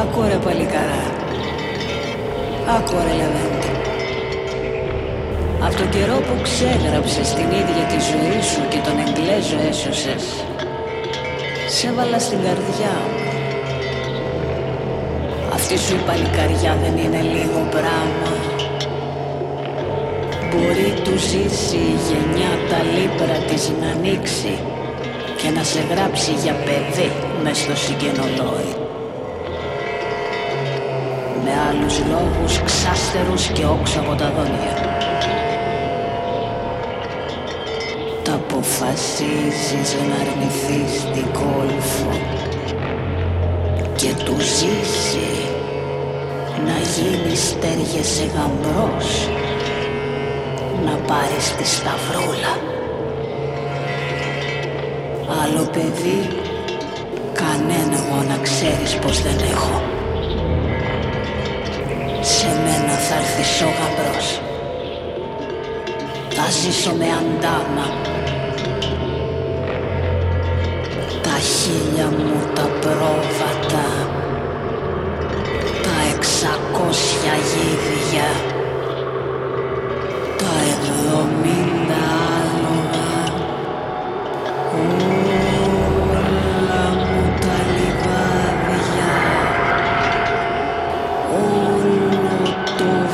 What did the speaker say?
Άκου ρε παλικαρά. Άκου ρε Λεβέντη. Από τον καιρό που ξέγραψες την ίδια τη ζωή σου και τον Εγγλέζο έσωσες, σε έβαλα στην καρδιά μου. Αυτή σου η παλικαριά δεν είναι λίγο πράγμα. Μπορεί του ζήσει η γενιά τα λίπρα της να ανοίξει και να σε γράψει για παιδί μες στο συγγενολόι. Με άλλους λόγους ξάστερους και όξω από τα δόντια. Τα αποφασίζεις να αρνηθείς την κόλφο και του ζήσει να γίνεις στέργεσαι γαμπρός να πάρεις τη σταυρούλα άλλο παιδί κανένα εγώ να ξέρεις πως δεν έχω θα έρθεις ο γαμπρός. Θα ζήσω με αντάμα. Τα χίλια μου τα πρόβατα